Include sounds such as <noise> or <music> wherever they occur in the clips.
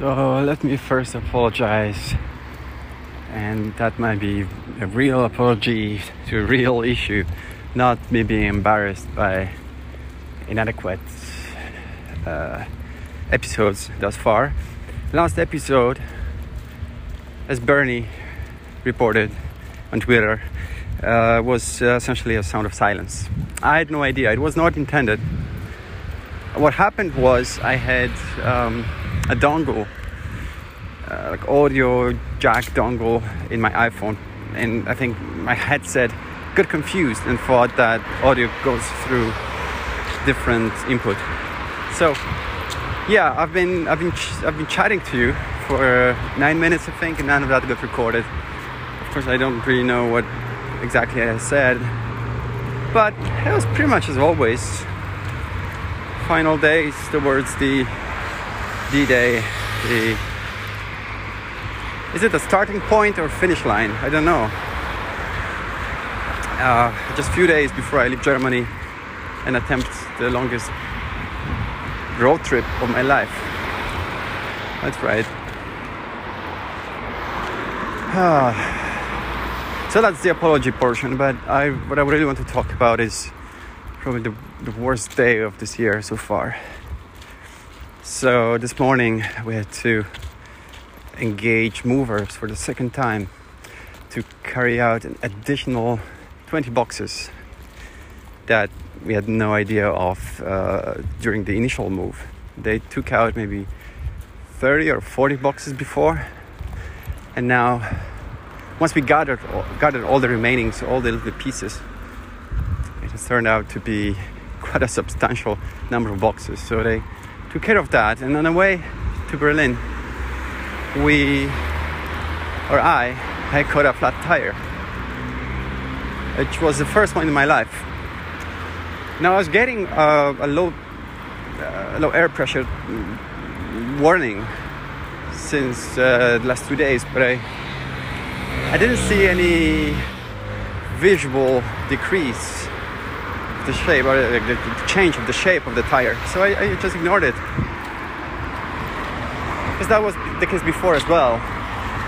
So let me first apologize, and that might be a real apology to a real issue, not me being embarrassed by inadequate uh, episodes thus far. Last episode, as Bernie reported on Twitter, uh, was uh, essentially a sound of silence. I had no idea, it was not intended. What happened was I had. Um, a dongle, uh, like audio jack dongle in my iPhone, and I think my headset got confused and thought that audio goes through different input. So yeah, I've been I've been ch- I've been chatting to you for nine minutes, I think, and none of that got recorded. Of course, I don't really know what exactly I said, but it was pretty much as always. Final days towards the D-Day, the is it a starting point or finish line? I don't know. Uh, just a few days before I leave Germany and attempt the longest road trip of my life. That's right. so that's the apology portion, but I what I really want to talk about is probably the, the worst day of this year so far. So this morning we had to engage movers for the second time to carry out an additional 20 boxes that we had no idea of uh, during the initial move. They took out maybe 30 or 40 boxes before, and now once we gathered gathered all the remaining, so all the little pieces, turned out to be quite a substantial number of boxes. So they took care of that. And on the way to Berlin, we, or I, I caught a flat tire, which was the first one in my life. Now I was getting a low, low air pressure warning since uh, the last two days, but I, I didn't see any visual decrease the shape or the, the, change of the shape of the tire. So I, I just ignored it. Because that was the case before as well.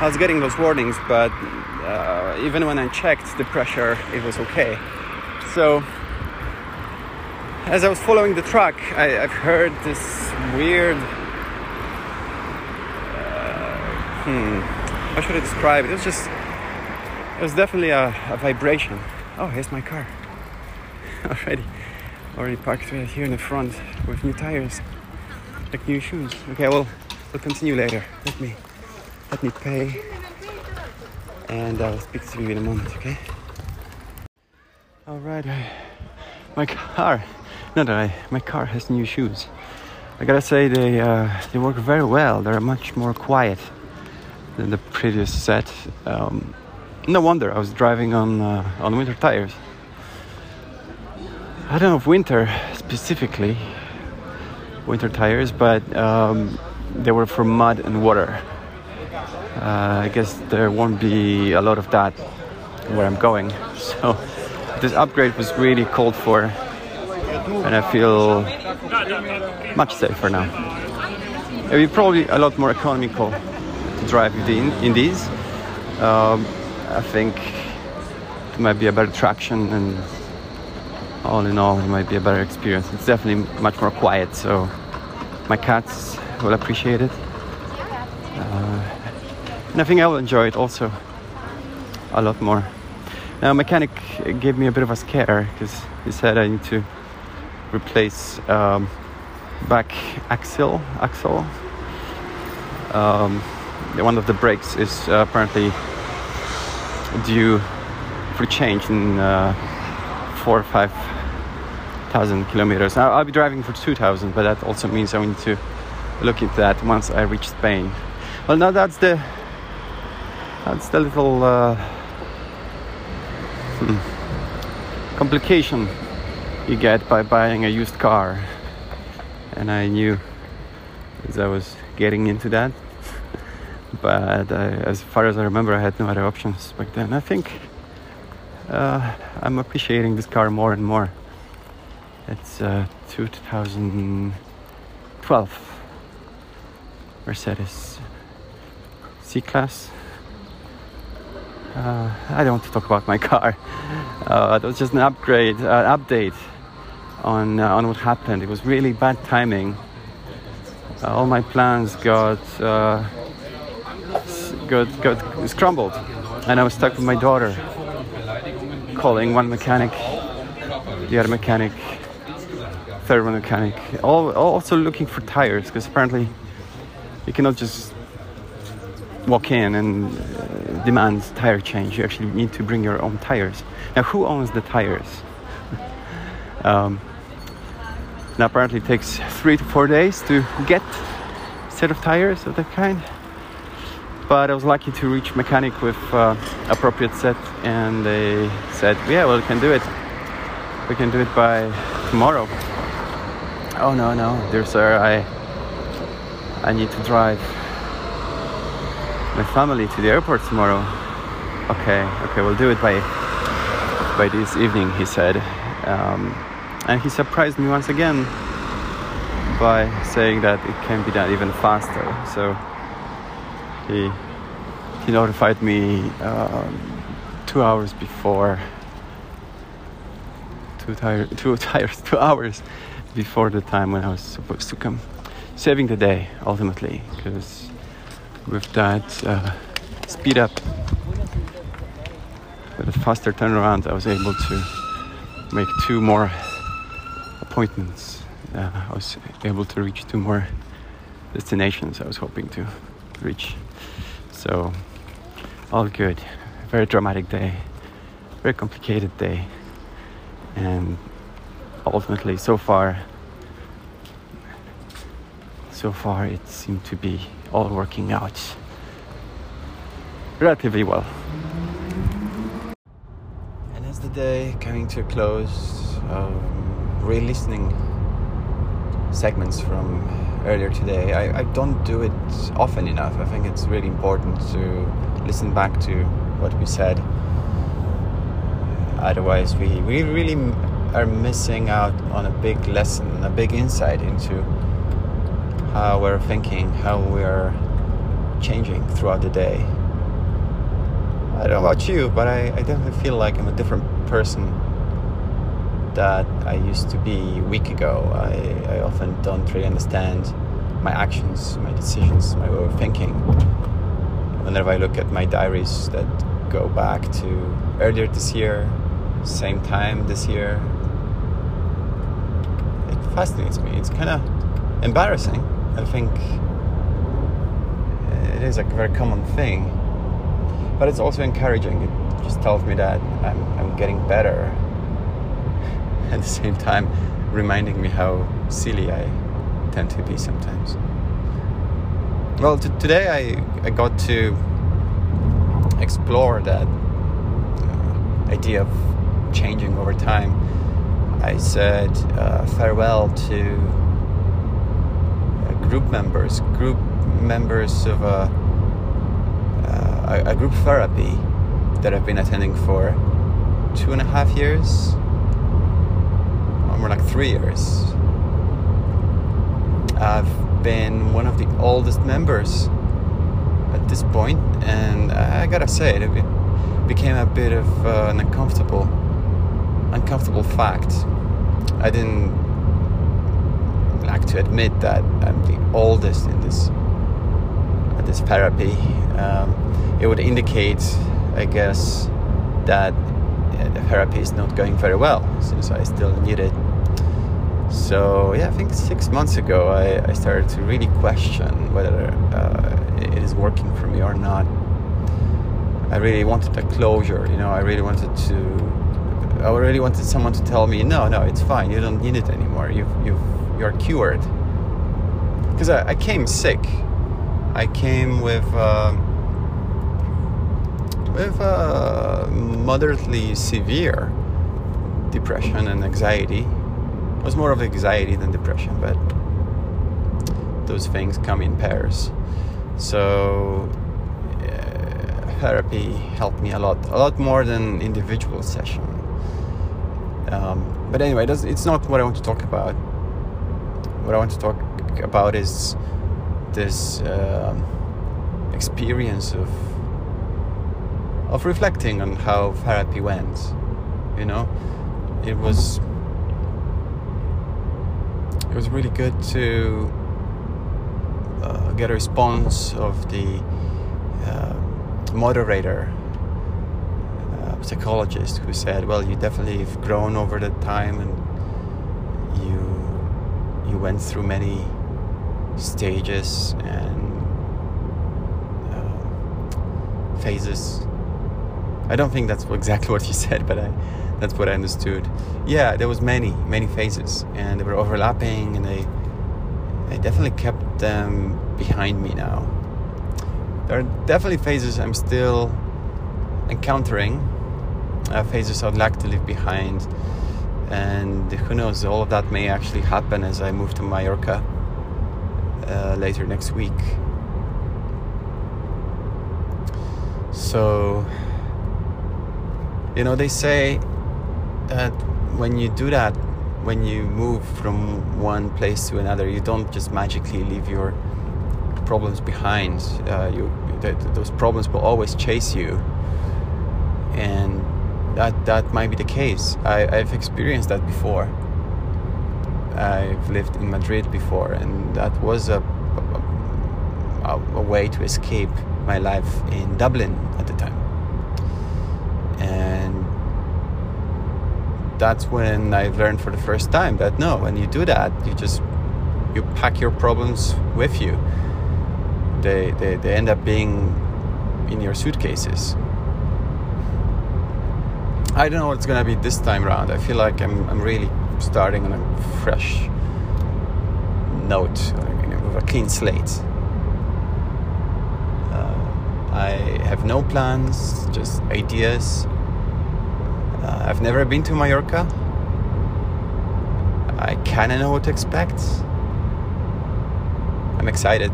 I was getting those warnings, but uh, even when I checked the pressure, it was okay. So as I was following the truck, I, have heard this weird. Uh, hmm, how should I describe it? It was just. It was definitely a, a vibration. Oh, here's my car. <laughs> already. Already parked right here in the front with new tires. Like new shoes. Okay well we'll continue later. Let me let me pay. And I'll speak to you in a moment okay? All right my car. No no I, my car has new shoes. I gotta say they uh, they work very well. They're much more quiet than the previous set. Um, no wonder I was driving on uh, on winter tires I don't know if winter specifically, winter tires, but um, they were for mud and water. Uh, I guess there won't be a lot of that where I'm going. <laughs> So this upgrade was really called for, and I feel much safer now. It be probably a lot more economical to drive in, in these. Um, I think it might be a better traction and all in all, it might be a better experience. It's definitely much more quiet, so my cats will appreciate it. Uh, and I think I will enjoy it also a lot more. Now, mechanic gave me a bit of a scare because he said I need to replace um, back axle. Axle. Um, one of the brakes is uh, apparently due for change in uh, four or five thousand kilometers. Now, I'll be driving for two thousand, but that also means I need to look into that once I reach Spain. Well, now that's the that's the little uh, hmm, complication you get by buying a used car, and I knew as I was getting into that. <laughs> but as far as I remember, I had no other options back then. I think uh, I'm appreciating this car more and more. It's uh, 2012. Mercedes C Class. Uh, I don't want to talk about my car. Uh, was just an upgrade, uh, update on uh, on what happened. It was really bad timing. Uh, all my plans got got got scrambled, and I was stuck with my daughter, calling one mechanic, the other mechanic, third one mechanic, all also looking for tires because apparently you cannot just walk in and uh, demand tire change. You actually need to bring your own tires. Now, who owns the tires? <laughs> um, now, apparently, it takes three to four days to get set of tires of that kind. But I was lucky to reach mechanic with uh, appropriate set, and they said, "Yeah, well, we can do it. We can do it by tomorrow." Oh no, no, dear sir, I I need to drive my family to the airport tomorrow. Okay, okay, we'll do it by by this evening, he said. Um, and he surprised me once again by saying that it can be done even faster. So he he notified me um, two hours before two <laughs> tires two two hours before the time when I was supposed to come, saving the day ultimately because with that uh, speed up, with a faster turnaround, I was able to make two more appointments. Uh, I was able to reach two more destinations I was hoping to reach. So, all good. Very dramatic day, very complicated day, and ultimately, so far, so far it seemed to be all working out relatively well. And as the day coming to a close, um, re-listening segments from earlier today, I, I don't do it often enough. I think it's really important to listen back to what we said. Otherwise, we, we really are missing out on a big lesson, a big insight into how we're thinking, how we're changing throughout the day. I don't know about you, but I, I definitely feel like I'm a different person that I used to be a week ago. I, I often don't really understand my actions, my decisions, my way of thinking. Whenever I look at my diaries that go back to earlier this year, same time this year, it fascinates me. It's kind of embarrassing I think it is a very common thing, but it's also encouraging. It just tells me that I'm, I'm getting better. <laughs> At the same time, reminding me how silly I tend to be sometimes. Well, t- today I, I got to explore that uh, idea of changing over time. I said uh, farewell to group members, group members of a, uh, a, group therapy that I've been attending for two and a half years, more like three years. I've been one of the oldest members at this point, and I gotta say, it became a bit of uh, an uncomfortable, uncomfortable fact. I didn't like to admit that I'm the oldest in this uh, this therapy. Um, it would indicate, I guess, that uh, the therapy is not going very well since I still need it. So yeah, I think six months ago I, I started to really question whether uh, it is working for me or not. I really wanted a closure, you know. I really wanted to. I really wanted someone to tell me, no, no, it's fine. You don't need it anymore. You've you've you're cured. Because I, I, came sick. I came with uh, with uh, moderately severe depression and anxiety. It was more of anxiety than depression, but those things come in pairs. So uh, therapy helped me a lot, a lot more than individual session. Um, but anyway, it's not what I want to talk about what I want to talk about is this uh, experience of of reflecting on how therapy went. You know, it was it was really good to uh, get a response of the uh, moderator uh, psychologist who said, "Well, you definitely have grown over the time, and you you went through many stages and uh, phases." I don't think that's exactly <laughs> what he said, but I, that's what I understood. Yeah, there was many, many phases, and they were overlapping, and I, I definitely kept them behind me now. There are definitely phases I'm still encountering, uh, phases I'd like to leave behind, and who knows, all of that may actually happen as I move to Mallorca uh, later next week. So you know, they say that when you do that, when you move from one place to another, you don't just magically leave your problems behind. Uh, you, those problems will always chase you, and that that might be the case. I, I've experienced that before. I've lived in Madrid before, and that was a, a, a way to escape my life in Dublin at the time. And that's when I learned for the first time that no, when you do that, you just you pack your problems with you. They they, they end up being in your suitcases. I don't know what's gonna be this time around. I feel like I'm I'm really starting on a fresh note, with a clean slate. Uh, I have no plans, just ideas. Uh, I've never been to Mallorca. I kind of know what to expect. I'm excited.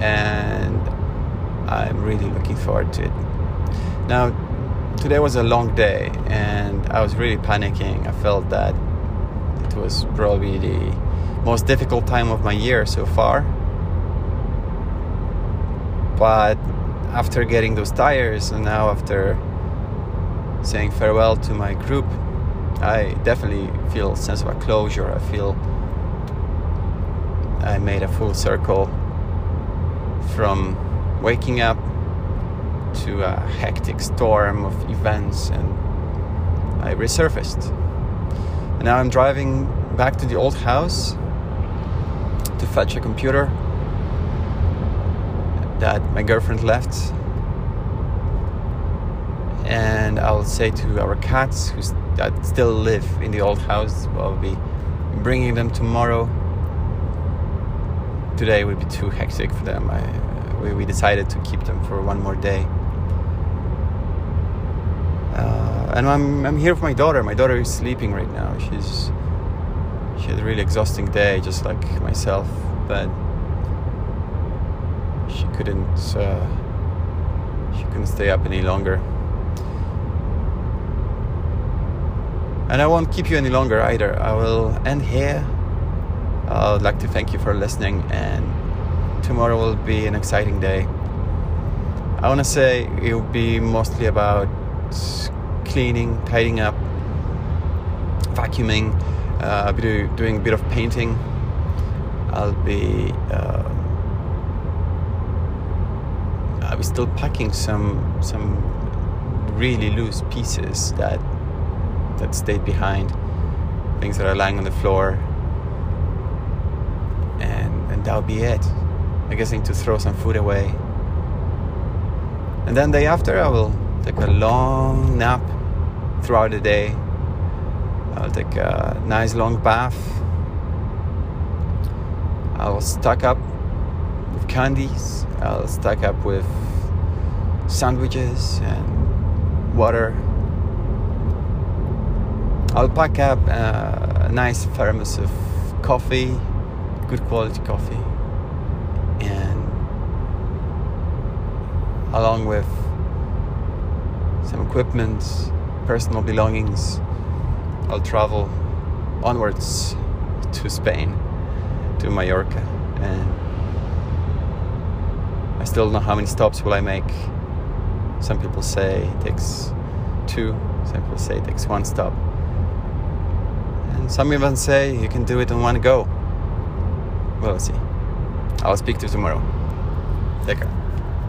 And I'm really looking forward to it. Now, today was a long day and I was really panicking. I felt that it was probably the most difficult time of my year so far but after getting those tires and now after saying farewell to my group, I definitely feel a sense of a closure. I feel I made a full circle from waking up to a hectic storm of events and I resurfaced. And now I'm driving back to the old house to fetch a computer that my girlfriend left. And I'll say to our cats who that still live in the old house, I'll be bringing them tomorrow. Today would be too hectic for them. I, we, we decided to keep them for one more day. Uh, and I'm, I'm here with my daughter. My daughter is sleeping right now. She's she had a really exhausting day, just like myself. But she couldn't uh, she couldn't stay up any longer and I won't keep you any longer either. I will end here. I would like to thank you for listening and tomorrow will be an exciting day. I want to say it will be mostly about cleaning tidying up vacuuming uh, I'll be do, doing a bit of painting. I'll be uh, I was still packing some some really loose pieces that that stayed behind, things that are lying on the floor, and and that'll be it. I guess I need to throw some food away, and then day after I will take a long nap throughout the day. I'll take a nice long bath. I'll stock up with candies. I'll stock up with sandwiches and water. I'll pack up uh, a nice thermos of coffee, good quality coffee, and along with some equipment, personal belongings, I'll travel onwards to Spain, to Mallorca and I still don't know how many stops will I make. Some people say it takes two, some people say it takes one stop. Some even say you can do it in one go. Well, see. I'll speak to you tomorrow. Take care.